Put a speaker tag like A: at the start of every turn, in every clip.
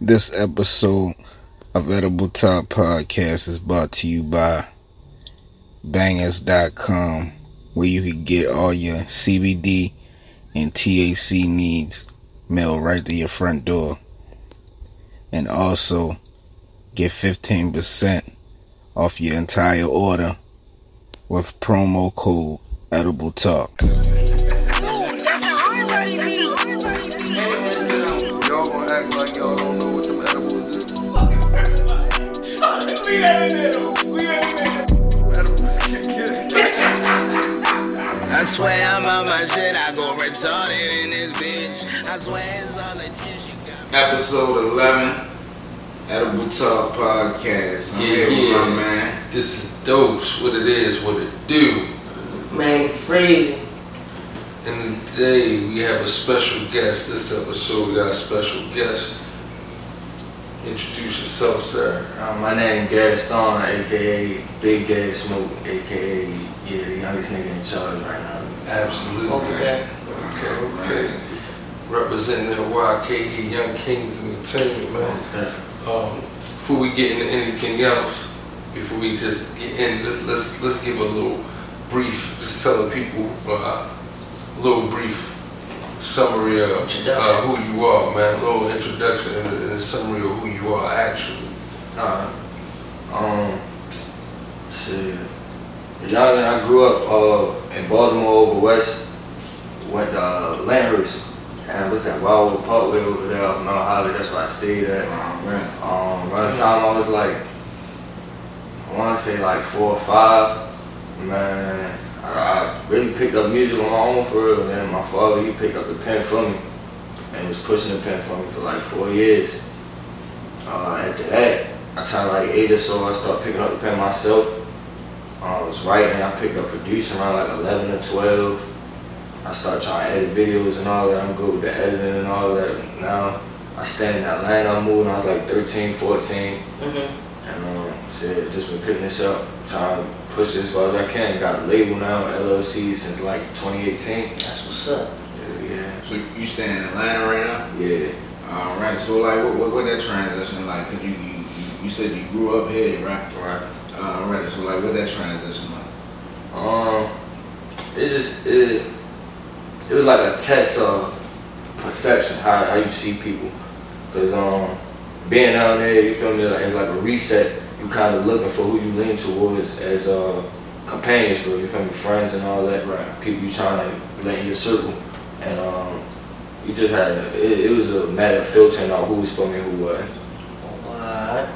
A: This episode of Edible Talk Podcast is brought to you by bangers.com, where you can get all your CBD and THC needs mailed right to your front door. And also get 15% off your entire order with promo code Edible Talk.
B: Edibles kick it.
C: I swear I'm on my shit, I go retarded in this bitch. I swear it's all the shit you got.
A: Episode 11, Edible Talk Podcast. I'm
D: Yeah,
A: here with
D: yeah.
A: my man.
D: This is dose, what it is, what it do.
E: Man, freezing.
D: And today we have a special guest. This episode we got a special guest. Introduce yourself, sir.
F: Uh, my name is Gaston, aka Big Gas Smoke, aka yeah, the youngest nigga in charge right now.
D: Absolutely.
E: Okay.
D: Okay, okay. Representing the YKE Young Kings Entertainment, man.
F: Definitely.
D: Um, before we get into anything else, before we just get in, let's let's, let's give a little brief, just tell the people uh, a little brief summary of uh, who you are, man. A little introduction and a, and a summary of who are actually.
F: Alright. Um, shit. Young, I grew up uh, in Baltimore over west. Went to uh, Lyndhurst. And what's that Wildwood Parkway over there off Mount Holly? That's where I stayed at. Um, around the time I was like, I want to say like four or five. Man, I, I really picked up music on my own for real. And then my father, he picked up the pen for me and was pushing the pen for me for like four years. Uh, after that, I turned like eight or so. I started picking up the pen myself. Uh, I was writing. I picked up producing around like 11 or 12. I started trying to edit videos and all that. I'm good with the editing and all that. Now I stand in Atlanta. I moved when I was like 13, 14.
E: Mm-hmm.
F: And um, shit, just been picking this up, trying to push it as far as I can. Got a label now, LLC, since like 2018.
E: That's what's up.
F: Yeah, yeah.
A: So you stay in Atlanta right now?
F: Yeah.
A: All right. So like, what, what, what that transition like? Cause you, you you- said you grew up here, right?
F: Right.
A: All right. So like, what that transition like?
F: Um, it just it it was like a test of perception, how how you see people, cause um being down there, you feel me, like, it's like a reset. You kind of looking for who you lean towards as uh companions for you feel me, friends and all that.
A: Right.
F: People you trying to let in your circle, and um you just had it, it was a matter of filtering out who was for me, who wasn't.
E: What?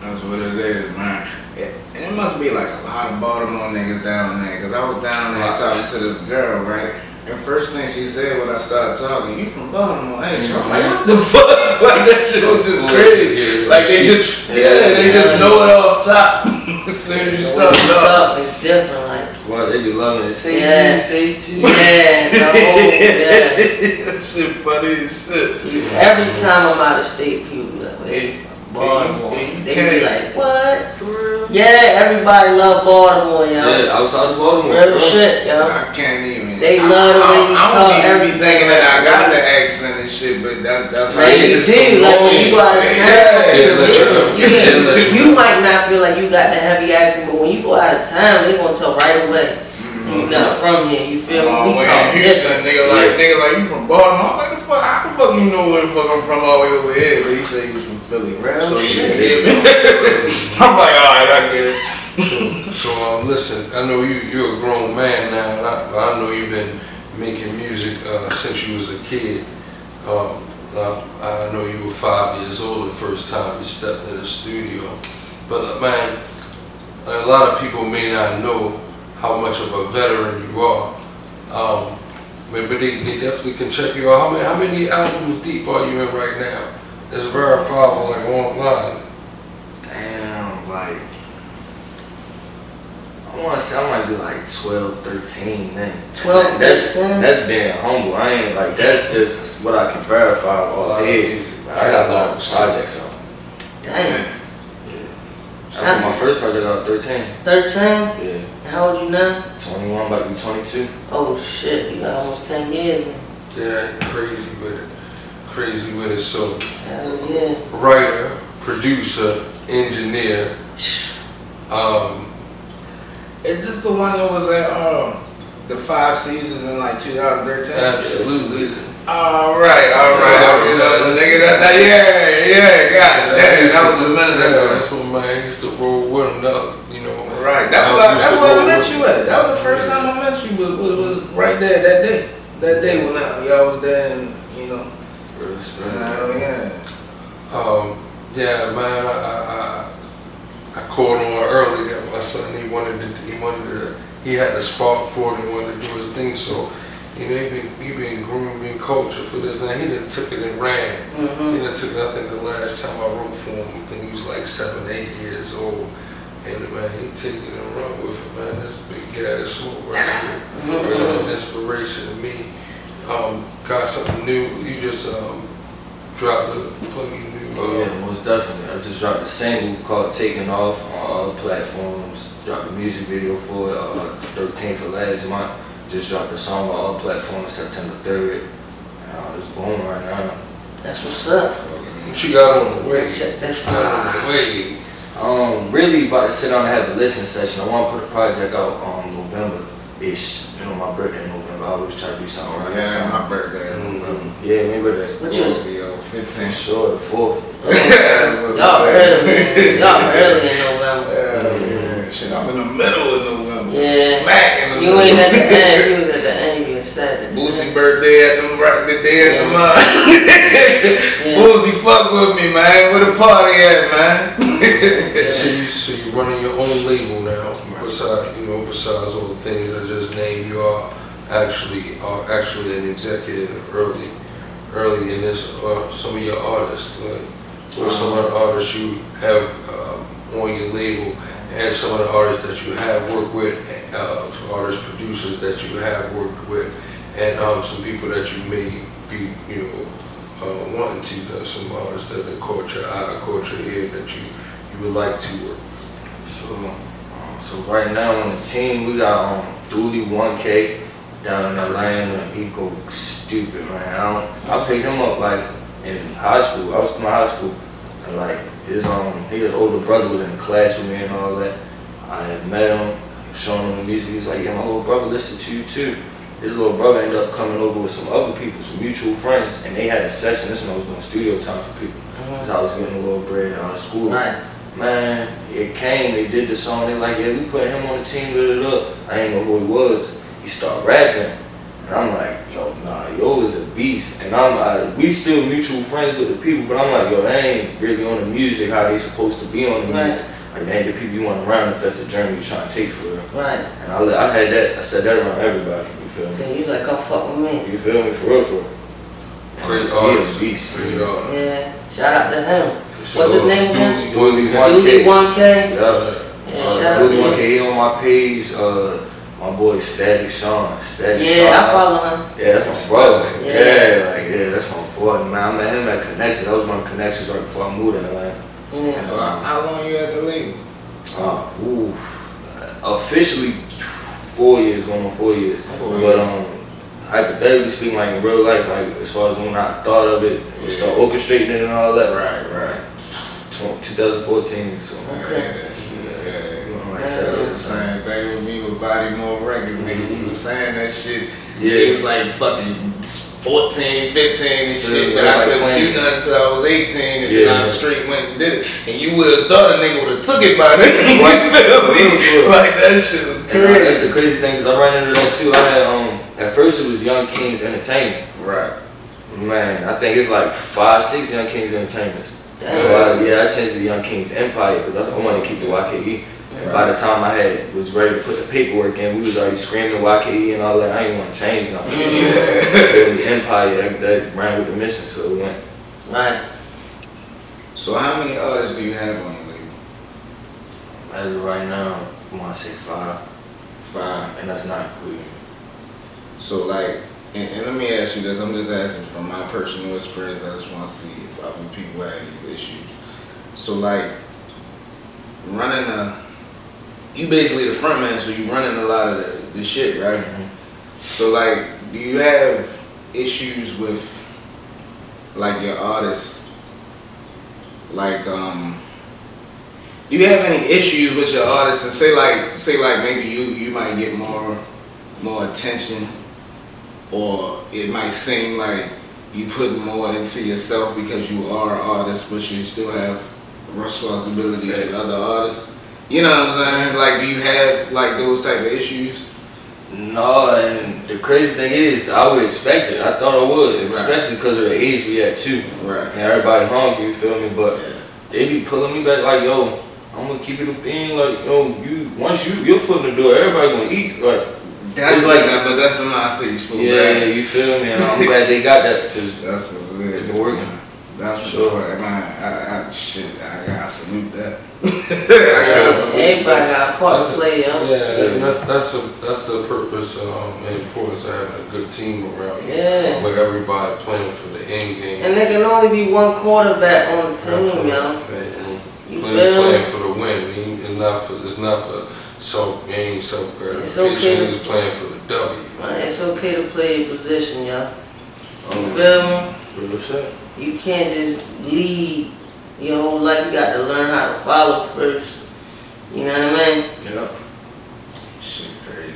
A: That's what it is, man. It, and it must be like a lot of Baltimore niggas down there. Cause I was down there talking to this girl, right? And first thing she said when I started talking, you from Baltimore, ain't you? I'm like, what the fuck? Like that shit was just crazy. Like they just, yeah, they just know it off top. as soon as you start talking.
E: It's different. Like,
F: Well, they be loving it. Say
E: Yeah.
F: yeah. say two.
E: yeah, the whole, yeah.
A: that shit funny as shit.
E: You- Every time I'm out of state, people be like, where you from? Baltimore.
A: Yeah, you
E: They
A: can't-
E: be like, what?
F: For real?
E: Yeah, everybody love Baltimore, yo.
F: Yeah, outside of Baltimore.
E: Real
F: bro.
E: shit, yo.
A: I can't even.
E: They
A: I-
E: love the
A: I,
E: way
A: I,
E: you
A: I
E: talk,
A: don't even be thinking that I got the accent and shit, but that's that's how
E: Man, you do. Like when you go out of town,
A: Yeah,
E: you,
D: let you
E: you,
D: you
E: you might not feel like you got the heavy accent, but when you go out of town, they gonna tell right away. You not from here. You feel me?
A: Oh,
E: We
A: man,
E: talk
A: Houston,
E: different.
A: nigga like nigga like you from Baltimore. I'm like the fuck, how the fuck you know where the fuck I'm from all the way over here? But he said he was from Philly.
E: Real
A: so
E: shit.
A: yeah, yeah. I'm like, alright, I get it.
D: So um, listen, I know you you're a grown man now, and I, I know you've been making music uh, since you was a kid. Um, uh, I know you were five years old the first time you stepped in the studio. But uh, man, a lot of people may not know how much of a veteran you are. Um, but but they, they definitely can check you out. How many how many albums deep are you in right now? It's verifiable like online.
F: Damn, like. I want to say I might be like 12, 13, man.
E: 12,
F: that's,
E: 13?
F: That's being humble. I ain't like, that's just what I can verify
D: A lot
F: all day. I got a lot of projects on.
E: Damn. Yeah.
F: I put my first project out at 13.
E: 13?
F: Yeah.
E: How old you now?
F: 21, about to be 22.
E: Oh shit, you got almost 10 years.
D: Yeah, crazy with it. Crazy with it. So
E: Hell yeah.
D: writer, producer, engineer. Um,
A: Is this the one that was at um, the Five Seasons in like 2013?
D: absolutely.
A: All right, all right. You know, the nigga that, that yeah, yeah, God damn, that was a minute
D: Yeah,
A: ago.
D: That's what man used to roll with him. That, you know.
A: Right, that's what
D: used
A: that's where I met you at. That was the first time I met you. Was was, was right there that day. That day when I, y'all was there, and you know, uh, yeah.
D: Um, yeah, man, I, I, I, I called him early that my son, he wanted to, he wanted to, he had the spark for it, he wanted to do his thing, so, you know, he been, he been grooming culture for this, now he done took it and ran.
E: Mm-hmm.
D: He done took it, I think the last time I wrote for him, I think he was like seven, eight years old, and man, he take it and run with it, man, this big ass smoke right here. It's an inspiration to me. Um, got something new, you just, um, dropped a plug new,
F: Oh
D: uh,
F: yeah, most definitely. I just dropped a single called Taking Off on all platforms. Dropped a music video for it uh, 13th of last month. Just dropped a song on all platforms September 3rd. Uh, it's booming right now.
E: That's what's up.
D: What you got on the way?
E: Check that.
D: Got on the way.
F: Um, really about to sit down and have a listening session. I want to put a project out um November-ish. You know, my birthday in November. I always try to do something around that
A: Yeah,
F: time.
A: my birthday.
F: Mhm. Yeah, maybe that.
E: What you was?
A: Yo, 15.
F: sure, the fourth.
E: Y'all early. Y'all early in November.
A: Yeah, yeah. Shit, I'm in the middle of November.
E: Yeah.
A: Smack in the
E: You
A: middle.
E: ain't at the end. You was at the end. You said
A: Boosie birthday at the right the day of the
E: Yeah.
A: month.
E: Yeah.
A: Boosie fuck with me, man. Where the party at, man?
D: So you so you running your own label now. Besides you know besides all the things I just named, you are actually are actually an executive early early in this. Uh, some of your artists, like or some of the artists you have um, on your label, and some of the artists that you have worked with, uh, some artists producers that you have worked with, and um, some people that you may be you know uh, wanting to. There's some artists that have caught your eye, caught your ear that you you would like to work.
F: So, um, so right now on the team, we got um, Dooley 1K down in Atlanta. He go stupid, man. I, I picked him up like in high school. I was in high school, and like his um his older brother was in the class with me and all that. I had met him, showing him the music. He was like, "Yeah, my little brother listened to you too." His little brother ended up coming over with some other people, some mutual friends, and they had a session. This one I was doing studio time for people.
E: Mhm.
F: So I was getting a little bread out of school.
E: Right.
F: Man, it came, they did the song, they like, yeah, we put him on the team, da da da. I didn't know who he was. He started rapping. And I'm like, yo, nah, yo is a beast. And I'm like, we still mutual friends with the people, but I'm like, yo, they ain't really on the music how they supposed to be on the
E: Right.
F: music. Like, they ain't the people you want around if that's the journey you're trying to take for real.
E: Right.
F: And I, let- I had that, I said that around everybody, you feel
E: So
F: me?
E: you was like, come fuck with me.
F: You feel me, for real, for real.
D: Great
F: He a
D: artist.
F: beast.
D: Great artist.
E: Yeah. Shout out to him.
F: For sure.
E: What's his name again?
F: Dooley
E: Dooley
F: 1K.
E: 1K.
F: Yeah.
E: Yeah,
F: Uh,
E: shout out
F: really
E: to
F: want
E: him.
F: to on my page. Uh, my boy Static Sean. Static Sean.
E: Yeah, I follow him.
F: Yeah, that's my brother.
E: Yeah.
F: Yeah. like yeah, that's my boy. Man, I met him at Connections. That was one of connections right before I moved to Atlanta.
E: Yeah.
A: So how how long you at the league?
F: Uh, ooh, officially four years, going on four years.
A: Four
F: but um, hypothetically speaking, like in real life, like as far as when I thought of it, and start orchestrating it and all that.
A: Right, right.
F: 2014. So.
E: Okay.
A: The same thing with me with Bodymore Records, nigga. We was saying that shit.
F: Yeah.
A: It was like fucking 14, 15 and shit, but I
F: like
A: couldn't do nothing until I was 18 and
F: Yeah.
A: then I straight went and did it. And you would have thought a nigga would have took it by then. you feel
F: For real, for
A: me? Like that shit was
F: And, uh, that's the crazy thing because I ran into that too. I had um at first it was Young Kings Entertainment.
A: Right.
F: Man, I think it's like five, six Young Kings Entertainments. So
E: Damn.
F: I, yeah, I changed to the Young Kings Empire because I wanted to keep the YKE. And by the time I had was ready to put the paperwork in, we was already screaming YKE and all that. I didn't want to change nothing. Feel me? Empire that, that ran with the mission, so we went.
E: Right.
A: So how many artists do you have on your label?
F: As of right now, I want to say five,
A: Five.
F: and that's not including.
A: So like, and, and let me ask you this. I'm just asking from my personal experience. I just want to see if other people have these issues. So like, running a, you basically the front man, so you running a lot of the, the shit, right? So like, do you have issues with like your artists? Like um do you have any issues with your artists? And say like say like maybe you you might get more more attention or it might seem like you put more into yourself because you are an artist but you still have responsibilities with other artists you know what i'm saying like do you have like those type of issues
F: No, and the crazy thing is, I would expect it. I thought I would,
A: Right.
F: especially because of the age we had too.
A: right
F: And everybody hungry, you feel me? But
A: Yeah.
F: they be pulling me back like, yo, I'm gonna keep it a being. Like, yo, you once you your foot in the door, everybody gonna eat. Like,
A: that's
F: It's
A: like that but that's the mindset you supposed to
F: yeah, you feel me? And I'm glad they got that because
A: That's what it is.
F: It's working.
A: That's
F: Sure.
A: what the fuck, man. I, I, shit, I gotta salute that. Gotta
E: Everybody got a part to
D: That's a-
E: play, yo.
D: Yeah, that, that, that's a, that's the purpose um, and importance of having a good team around you.
E: Yeah.
D: With everybody playing for the end game.
E: And there can only be one quarterback on the team, yo. You
D: Playing,
E: feel
D: playing for the win. It's not for it's not for self gain, self gratification.
E: It's
D: gratification.
E: okay.
D: It's playing for the W.
E: Man, it's okay to play your position, yo. You
F: um,
E: feel me?
F: Real shit.
E: You can't just lead your whole life. You got to learn how to follow first. You know what I mean?
F: Yeah.
A: Shit crazy,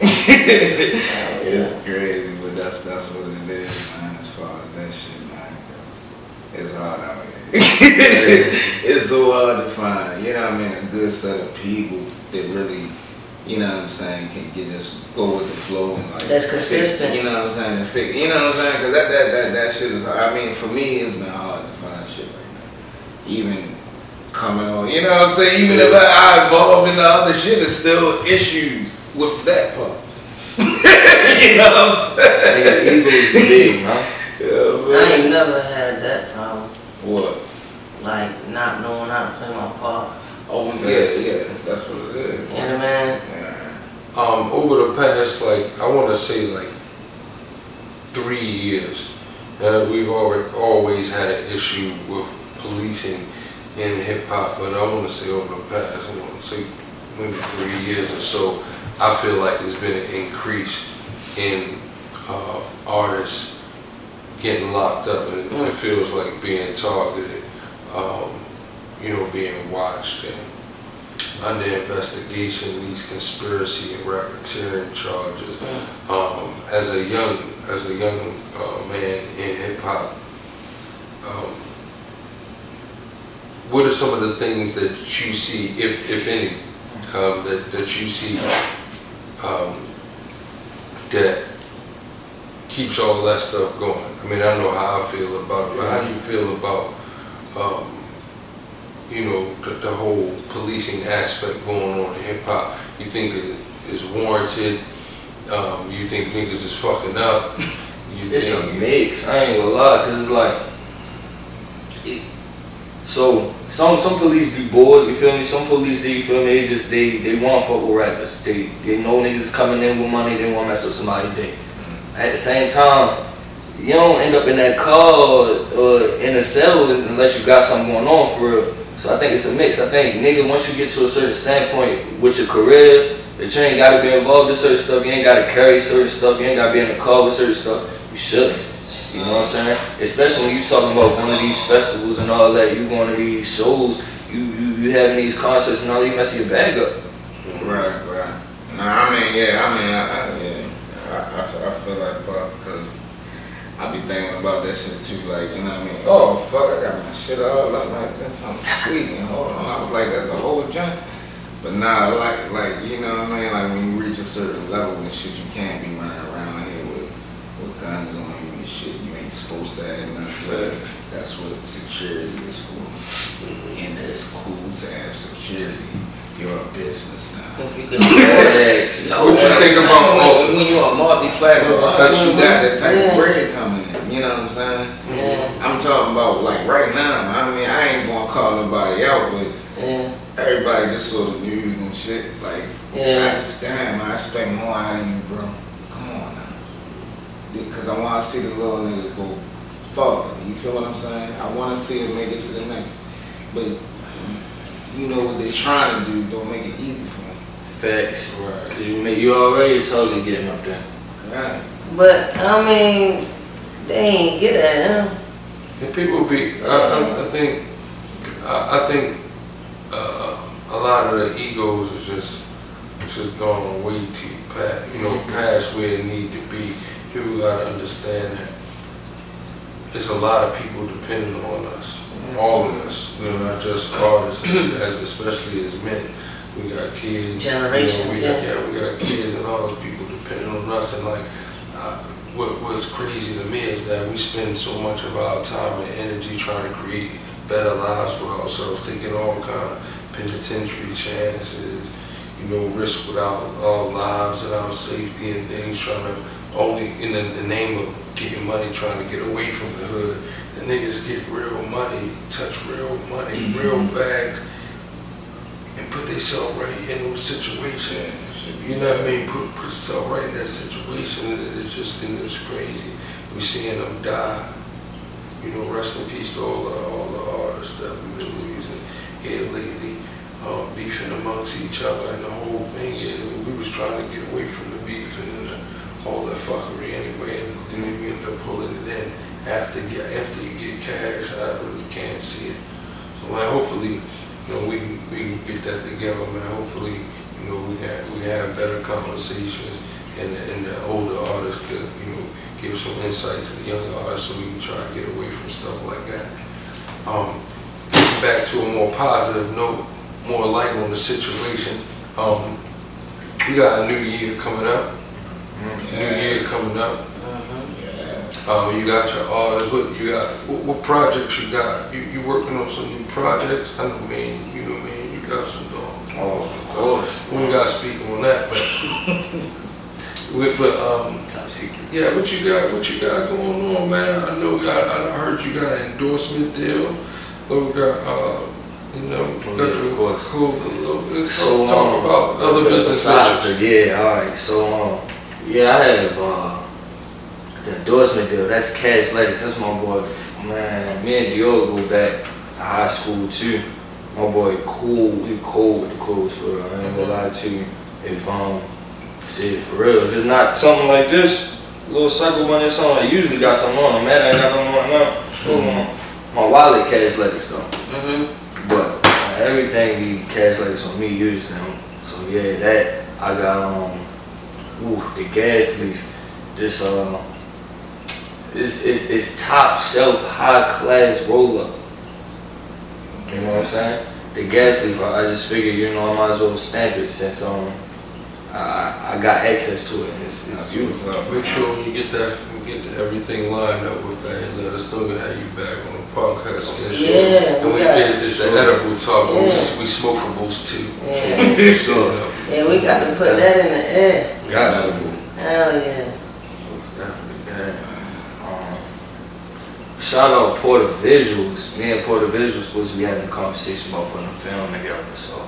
A: man. It's crazy, but that's that's what it is, man. As far as that shit, man, man, 'cause it's hard out here. it's so hard to find, you know what I mean, a good set of people that really, you know what I'm saying, can get just go with the flow and like
E: That's
A: fix-
E: consistent.
A: you know what I'm saying, and fix, you know what I'm saying, because that, that that that shit is. hard. I mean, for me, it's been hard to find shit right now. Even coming on, you know what I'm saying. Even if I, I evolve into other shit, there's still issues with that part. you know what I'm saying?
F: Nigga, ego is big, man.
A: Yeah,
E: I ain't never had that problem.
A: What?
E: Like not knowing how to play my part.
A: Oh yeah, yeah. That's what it is.
E: You know what I mean?
A: Yeah.
D: Um, over the past, like, I want to say, like, three years, uh, we've already, always had an issue with policing in hip hop, but I want to say over the past, I want to say maybe three years or so, I feel like there's been an increase in uh, artists getting locked up, and it, it feels like being targeted, um, you know, being watched and under investigation, these conspiracy and racketeering charges. Um, as a young, as a young uh, man in hip hop, um, what are some of the things that you see, if, if any, um, that, that you see um, that keeps all that stuff going? I mean, I know how I feel about it, but how do you feel about, um, you know, the, the whole policing aspect going on in hip hop? You think it is warranted? Um, you think niggas is fucking up? You
F: It's a mix. I ain't gonna lie, cause it's like, it, so some some police be bored. You feel me? Some police, you feel me? They just they they want fuck with rappers. They they know niggas is coming in with money. They want to mess up somebody's day. At the same time, you don't end up in that car or in a cell unless you got something going on for real. So I think it's a mix. I think nigga, once you get to a certain standpoint with your career, that you ain't gotta be involved in certain stuff, you ain't gotta carry certain stuff, you ain't gotta be in the car with certain stuff. You shouldn't. You know what I'm saying? Especially when you talking about going to these festivals and all that, you going to these shows, you you, you having these concerts and all, you messing your bag up.
A: Right, right. Nah, I mean, yeah, I mean, I, I feel- I feel like, because I be thinking about that shit too, like, you know what I mean? Oh, fuck, I got my shit all up like this, I'm tweaking, hold on, I was like that the whole jump. But nah, like, like, you know what I mean? Like, when you reach a certain level and shit, you can't be running around here with, with guns on you and shit. You ain't supposed to have nothing. That's what security is for. Mm-hmm. And it's cool to have security. You're a business now.
E: If you could afford
A: No,
D: What you think about
A: when, when you're a multi-platinum artist, you got that type
E: Yeah.
A: of bread coming in. You know what I'm saying?
E: Yeah,
A: I'm talking about like right now. I mean, I ain't gonna call nobody out, but
E: yeah,
A: everybody just saw the news and shit. Like, I
E: yeah.
A: just damn, I expect more out of you, bro. Come on now, because I want to see the little nigga go farther. You feel what I'm saying? I want to see him make it to the next, but you know what they're trying to do. Don't make it easy for them.
F: Facts.
D: right.
F: Cause you you already a target getting up there.
A: Right.
E: But I mean, they ain't get at him.
D: And people be, I, I, I think I, I think uh, a lot of the egos is just it's just gone way too past, you know, past where it need to be. People gotta understand that it's a lot of people depending on us, all of us, you know, not just artists, as especially as men. We got kids, you know,
E: Generations,
D: we got,
E: yeah.
D: yeah, we got kids and all those people depending on us, and like, uh, what what's crazy to me is that we spend so much of our time and energy trying to create better lives for ourselves, taking all kind of penitentiary chances, you know, risk without our lives and our safety and things, trying to only in the, the name of getting money, trying to get away from the hood. The niggas get real money, touch real money, mm-hmm. real bags, and put themselves right in those situations. You know what I mean? Put, yourself right in that situation, and it's just and it's crazy. We seeing them die. You know, rest in peace to all the all the artists that we've been losing here lately, um, beefing amongst each other, and the whole thing is we was trying to get away from the beef and the, all that fuckery anyway, and then we ended up pulling it in after after you get cash. I really can't see it. So man, hopefully, you know, we we can get that together, man. Hopefully, you know, we have we have better conversations, and and the older artists could, you know, give some insight to the younger artists, so we can try to get away from stuff like that. Um, getting back to a more positive note, more light on the situation. Um, we got a new year coming up. New year coming up. Um, you got your artists. What you got? What, what projects you got? You you working on some new projects? I know, man. You know, man. You got some. Um,
F: Oh, of course.
D: we got to speak on that, but. we- but um,
F: Top secret.
D: yeah, what you got? What you got going on, man? I know. Got I heard you got an endorsement deal. Or got uh, you know,
F: Oh, yeah,
D: the
F: of course.
D: clue a little bit.
F: So
D: talk
F: um,
D: about other
F: the-
D: business
F: besides yeah, all right. So um, yeah, I have uh, the endorsement deal. That's Cash Letters. That's my boy. Man, me and Dior go back to high school too. My boy, cool. He cool with the clothes for real. I ain't gonna lie to you. If um, shit for real. If it's not something like this, little cycle money or something, I usually got something on. Man, I ain't got no more now. Hold on. My wallet Cash Letters though.
E: Mm-hmm.
F: But uh, everything be cash letters on me usually. So yeah, that I got um ooh, the gas leaf. This uh it's, is it's top shelf high class roll up. You know what I'm saying? The gas leaf, I, I just figured, you know, I might as well stamp it since um I, I got access to it. And it's, it's beautiful.
A: up.
D: Make sure when you get that, get everything lined up with that, let us know that you back on the podcast. and shit.
E: Yeah,
D: And
E: we
D: we,
E: got-
D: it- it's the edible talk, but
E: Yeah.
D: we, we smokables too.
E: Yeah.
D: You
F: Sure.
E: Yeah, we got to put that in the air.
F: Got to.
E: Hell yeah.
F: Most definitely that. Um, shout out Porter Visuals. Me and Porter Visuals supposed to be having a conversation about putting a film together. So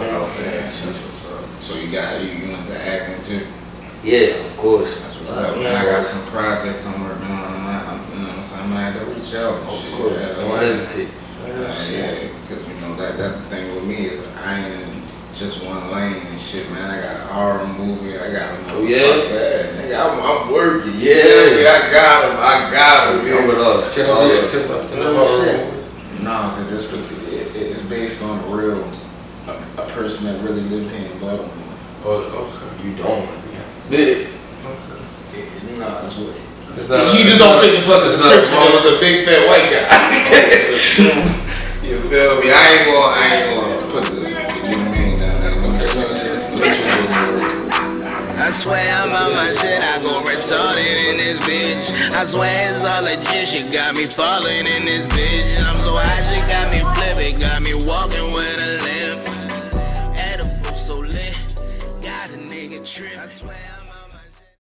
A: man, that's what's up. So you got you you into acting too?
F: yeah, of course.
A: That's what's
E: Uh,
A: up.
E: yeah.
A: And I got some projects I'm working on. I'm, not- I'm you know what I'm saying. Gonna have to reach out.
F: Of
A: shit.
F: course.
A: Yeah,
F: Don't hesitate.
A: Uh, yeah, because you know that that thing with me is I ain't in just one lane and shit, man. I got a horror movie. I got a
F: Oh, yeah?
A: yeah. Nigga, I'm, I'm working. you
F: Yeah.
A: I got him. I got him.
F: Come with us.
D: Can I
F: All
D: be a
F: up.
D: the
E: Oh,
D: horror
E: shit.
D: movie?
A: No, because this partic- it, it's based on a real a, a person that really lived here in Baltimore.
D: Oh, okay.
F: You don't want to be. Big.
D: okay.
A: It, it, no, that's what.
D: It's not-
A: you just don't fit the fucking
D: it's not
A: description. It was a big fat white guy. you feel me? I ain't gonna, I ain't
C: swear I'm on my shit, I go retarded in this bitch. I swear it's all legit, she got me falling in this bitch. I'm so high, she got me walking